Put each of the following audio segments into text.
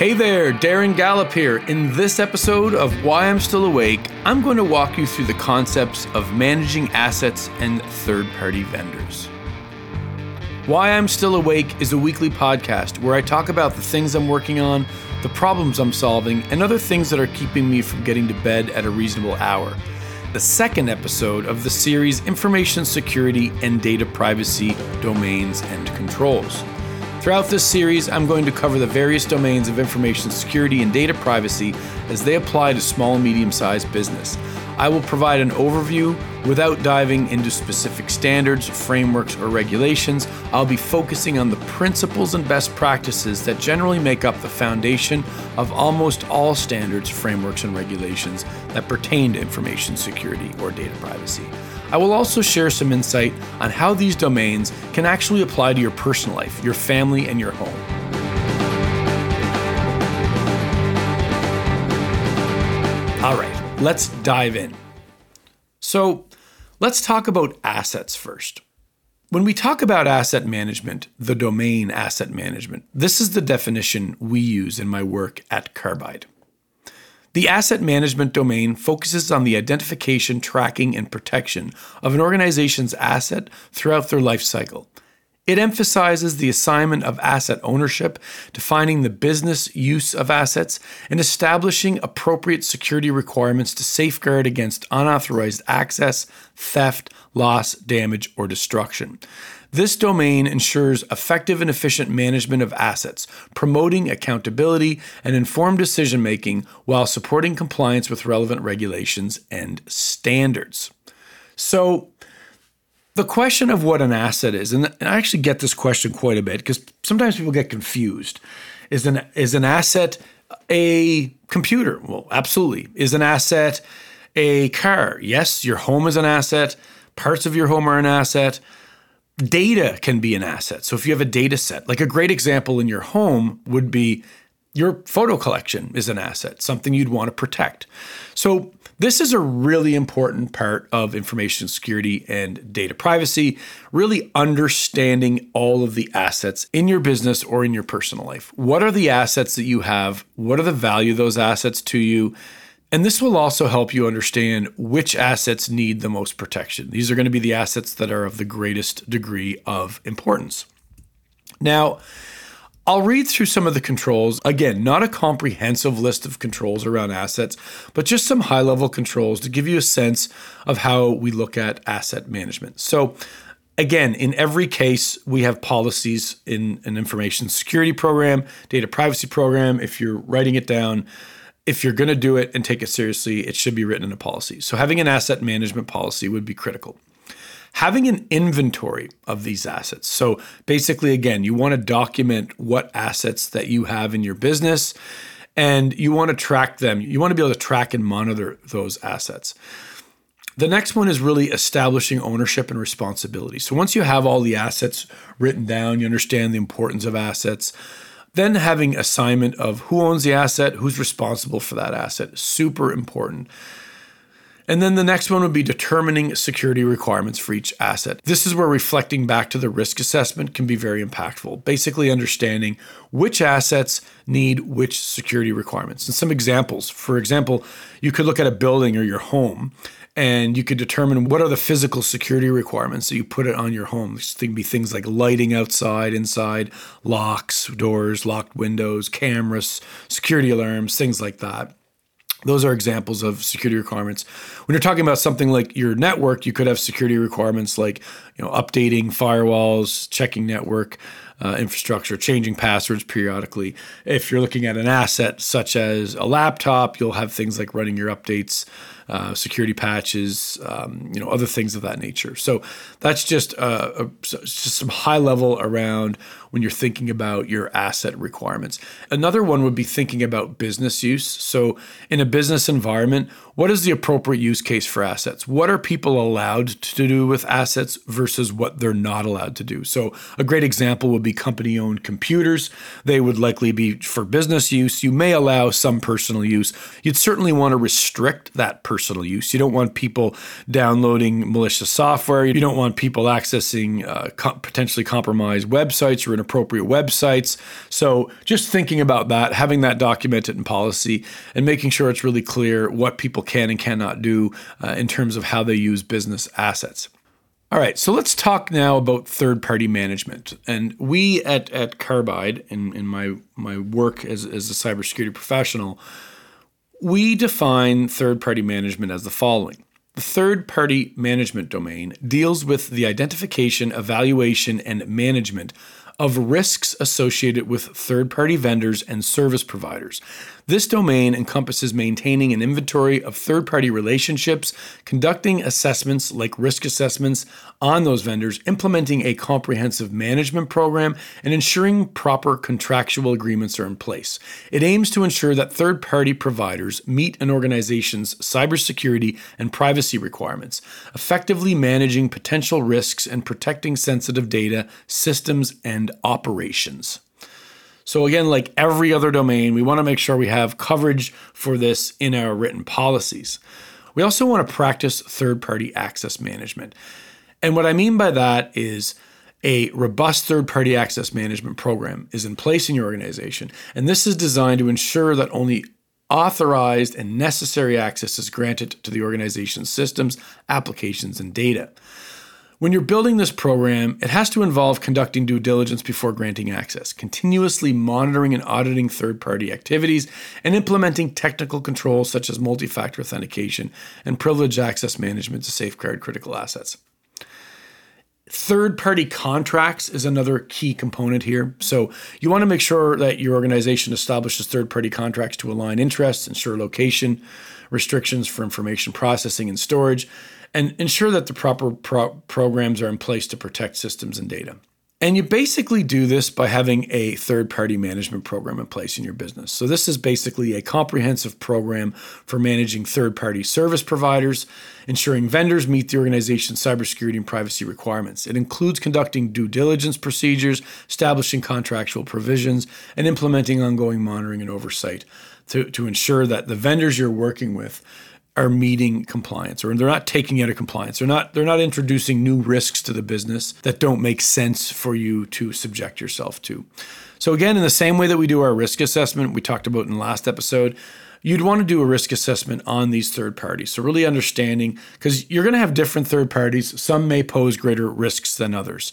Hey there, Darren Gallop here. In this episode of Why I'm Still Awake, I'm going to walk you through the concepts of managing assets and third party vendors. Why I'm Still Awake is a weekly podcast where I talk about the things I'm working on, the problems I'm solving, and other things that are keeping me from getting to bed at a reasonable hour. The second episode of the series Information Security and Data Privacy Domains and Controls. Throughout this series, I'm going to cover the various domains of information security and data privacy as they apply to small and medium sized business. I will provide an overview without diving into specific standards, frameworks, or regulations. I'll be focusing on the principles and best practices that generally make up the foundation of almost all standards, frameworks, and regulations that pertain to information security or data privacy. I will also share some insight on how these domains can actually apply to your personal life, your family, and your home. All right, let's dive in. So, let's talk about assets first. When we talk about asset management, the domain asset management, this is the definition we use in my work at Carbide. The asset management domain focuses on the identification, tracking, and protection of an organization's asset throughout their life cycle. It emphasizes the assignment of asset ownership, defining the business use of assets, and establishing appropriate security requirements to safeguard against unauthorized access, theft, loss, damage, or destruction. This domain ensures effective and efficient management of assets, promoting accountability and informed decision making while supporting compliance with relevant regulations and standards. So, the question of what an asset is, and I actually get this question quite a bit because sometimes people get confused. Is an is an asset a computer? Well, absolutely. Is an asset a car? Yes, your home is an asset. Parts of your home are an asset data can be an asset. So if you have a data set, like a great example in your home would be your photo collection is an asset, something you'd want to protect. So this is a really important part of information security and data privacy, really understanding all of the assets in your business or in your personal life. What are the assets that you have? What are the value of those assets to you? And this will also help you understand which assets need the most protection. These are going to be the assets that are of the greatest degree of importance. Now, I'll read through some of the controls. Again, not a comprehensive list of controls around assets, but just some high level controls to give you a sense of how we look at asset management. So, again, in every case, we have policies in an information security program, data privacy program. If you're writing it down, if you're going to do it and take it seriously, it should be written in a policy. So having an asset management policy would be critical. Having an inventory of these assets. So basically, again, you want to document what assets that you have in your business and you want to track them. You want to be able to track and monitor those assets. The next one is really establishing ownership and responsibility. So once you have all the assets written down, you understand the importance of assets then having assignment of who owns the asset, who's responsible for that asset, super important. And then the next one would be determining security requirements for each asset. This is where reflecting back to the risk assessment can be very impactful. Basically, understanding which assets need which security requirements. And some examples for example, you could look at a building or your home and you could determine what are the physical security requirements that you put it on your home. This be things like lighting outside, inside, locks, doors, locked windows, cameras, security alarms, things like that. Those are examples of security requirements. When you're talking about something like your network, you could have security requirements like, you know, updating firewalls, checking network uh, infrastructure, changing passwords periodically. If you're looking at an asset such as a laptop, you'll have things like running your updates uh, security patches, um, you know, other things of that nature. So that's just uh, a, just some high level around when you're thinking about your asset requirements. Another one would be thinking about business use. So in a business environment, what is the appropriate use case for assets? What are people allowed to do with assets versus what they're not allowed to do? So a great example would be company owned computers. They would likely be for business use. You may allow some personal use. You'd certainly want to restrict that personal use. You don't want people downloading malicious software. You don't want people accessing uh, potentially compromised websites or inappropriate websites. So, just thinking about that, having that documented in policy, and making sure it's really clear what people can and cannot do uh, in terms of how they use business assets. All right, so let's talk now about third-party management. And we at, at Carbide, in, in my, my work as, as a cybersecurity professional, we define third-party management as the following. The third party management domain deals with the identification, evaluation, and management of risks associated with third party vendors and service providers. This domain encompasses maintaining an inventory of third party relationships, conducting assessments like risk assessments on those vendors, implementing a comprehensive management program, and ensuring proper contractual agreements are in place. It aims to ensure that third party providers meet an organization's cybersecurity and privacy requirements, effectively managing potential risks and protecting sensitive data, systems, and operations. So, again, like every other domain, we want to make sure we have coverage for this in our written policies. We also want to practice third party access management. And what I mean by that is a robust third party access management program is in place in your organization. And this is designed to ensure that only authorized and necessary access is granted to the organization's systems, applications, and data. When you're building this program, it has to involve conducting due diligence before granting access, continuously monitoring and auditing third party activities, and implementing technical controls such as multi factor authentication and privileged access management to safeguard critical assets. Third party contracts is another key component here. So, you want to make sure that your organization establishes third party contracts to align interests, ensure location, restrictions for information processing and storage, and ensure that the proper pro- programs are in place to protect systems and data. And you basically do this by having a third party management program in place in your business. So, this is basically a comprehensive program for managing third party service providers, ensuring vendors meet the organization's cybersecurity and privacy requirements. It includes conducting due diligence procedures, establishing contractual provisions, and implementing ongoing monitoring and oversight to, to ensure that the vendors you're working with are meeting compliance or they're not taking out of compliance. They're not they're not introducing new risks to the business that don't make sense for you to subject yourself to. So again, in the same way that we do our risk assessment, we talked about in the last episode, you'd want to do a risk assessment on these third parties. So really understanding because you're going to have different third parties. Some may pose greater risks than others.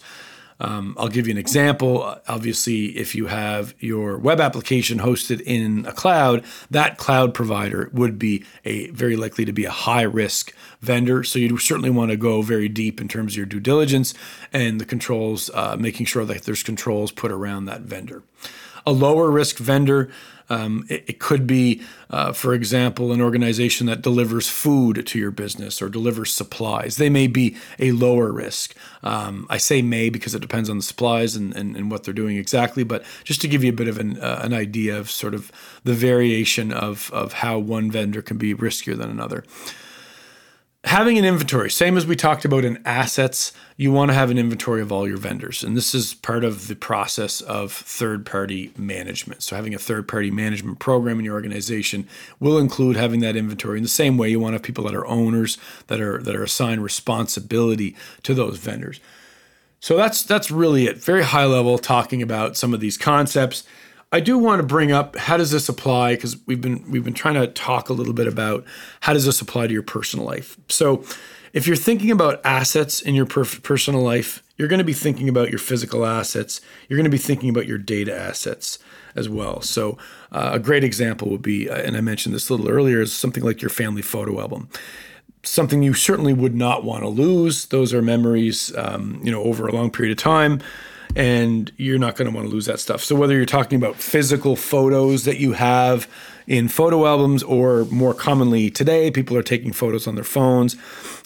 Um, I'll give you an example. Obviously, if you have your web application hosted in a cloud, that cloud provider would be a very likely to be a high risk vendor. So you certainly want to go very deep in terms of your due diligence and the controls, uh, making sure that there's controls put around that vendor. A lower risk vendor um, it, it, could be, uh, for example, an organization that delivers food to your business or delivers supplies. They may be a lower risk. Um, I say may because it depends on the supplies and, and, and, what they're doing exactly, but just to give you a bit of an, uh, an idea of sort of the variation of, of how one vendor can be riskier than another having an inventory, same as we talked about in assets, you want to have an inventory of all your vendors. And this is part of the process of third party management. So, having a third party management program in your organization will include having that inventory. In the same way, you want to have people that are owners that are that are assigned responsibility to those vendors. So that's that's really it. Very high level talking about some of these concepts. I do want to bring up how does this apply because we've been we've been trying to talk a little bit about how does this apply to your personal life. So, if you're thinking about assets in your per- personal life, you're going to be thinking about your physical assets. You're going to be thinking about your data assets as well. So, uh, a great example would be, uh, and I mentioned this a little earlier, is something like your family photo album. Something you certainly would not want to lose. Those are memories, um, you know, over a long period of time and you're not going to want to lose that stuff. So whether you're talking about physical photos that you have in photo albums or more commonly today people are taking photos on their phones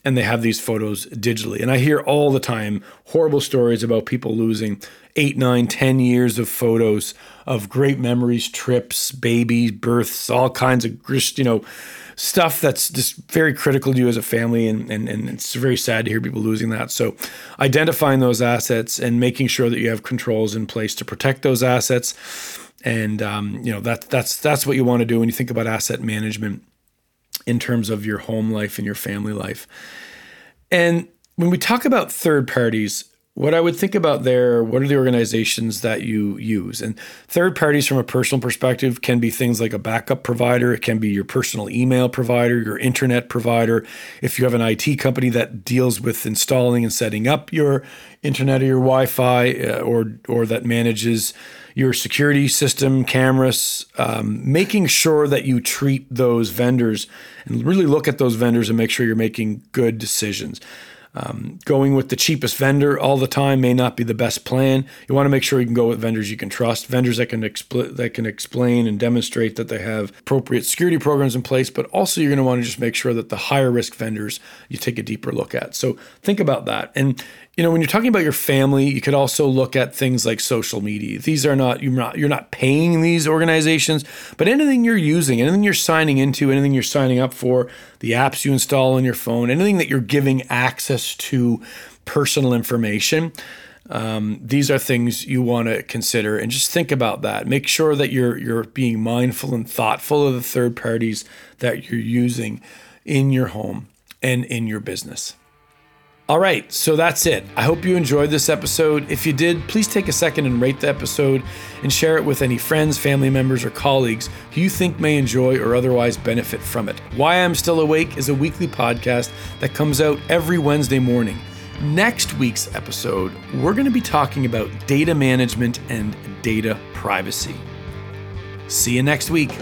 and they have these photos digitally. And I hear all the time horrible stories about people losing eight, nine, ten years of photos of great memories, trips, babies, births, all kinds of you know stuff that's just very critical to you as a family. And, and, and it's very sad to hear people losing that. So identifying those assets and making sure that you have controls in place to protect those assets. And um, you know that that's that's what you want to do when you think about asset management in terms of your home life and your family life. And when we talk about third parties, what I would think about there, what are the organizations that you use? And third parties from a personal perspective can be things like a backup provider, it can be your personal email provider, your internet provider. If you have an IT company that deals with installing and setting up your internet or your Wi-Fi, uh, or or that manages your security system, cameras, um, making sure that you treat those vendors and really look at those vendors and make sure you're making good decisions. Um, going with the cheapest vendor all the time may not be the best plan. You want to make sure you can go with vendors you can trust, vendors that can expl- that can explain and demonstrate that they have appropriate security programs in place. But also, you're going to want to just make sure that the higher risk vendors you take a deeper look at. So think about that. And you know, when you're talking about your family, you could also look at things like social media. These are not you're not you're not paying these organizations, but anything you're using, anything you're signing into, anything you're signing up for, the apps you install on your phone, anything that you're giving access to personal information. Um, these are things you want to consider and just think about that. Make sure that you're you're being mindful and thoughtful of the third parties that you're using in your home and in your business. All right, so that's it. I hope you enjoyed this episode. If you did, please take a second and rate the episode and share it with any friends, family members, or colleagues who you think may enjoy or otherwise benefit from it. Why I'm Still Awake is a weekly podcast that comes out every Wednesday morning. Next week's episode, we're going to be talking about data management and data privacy. See you next week.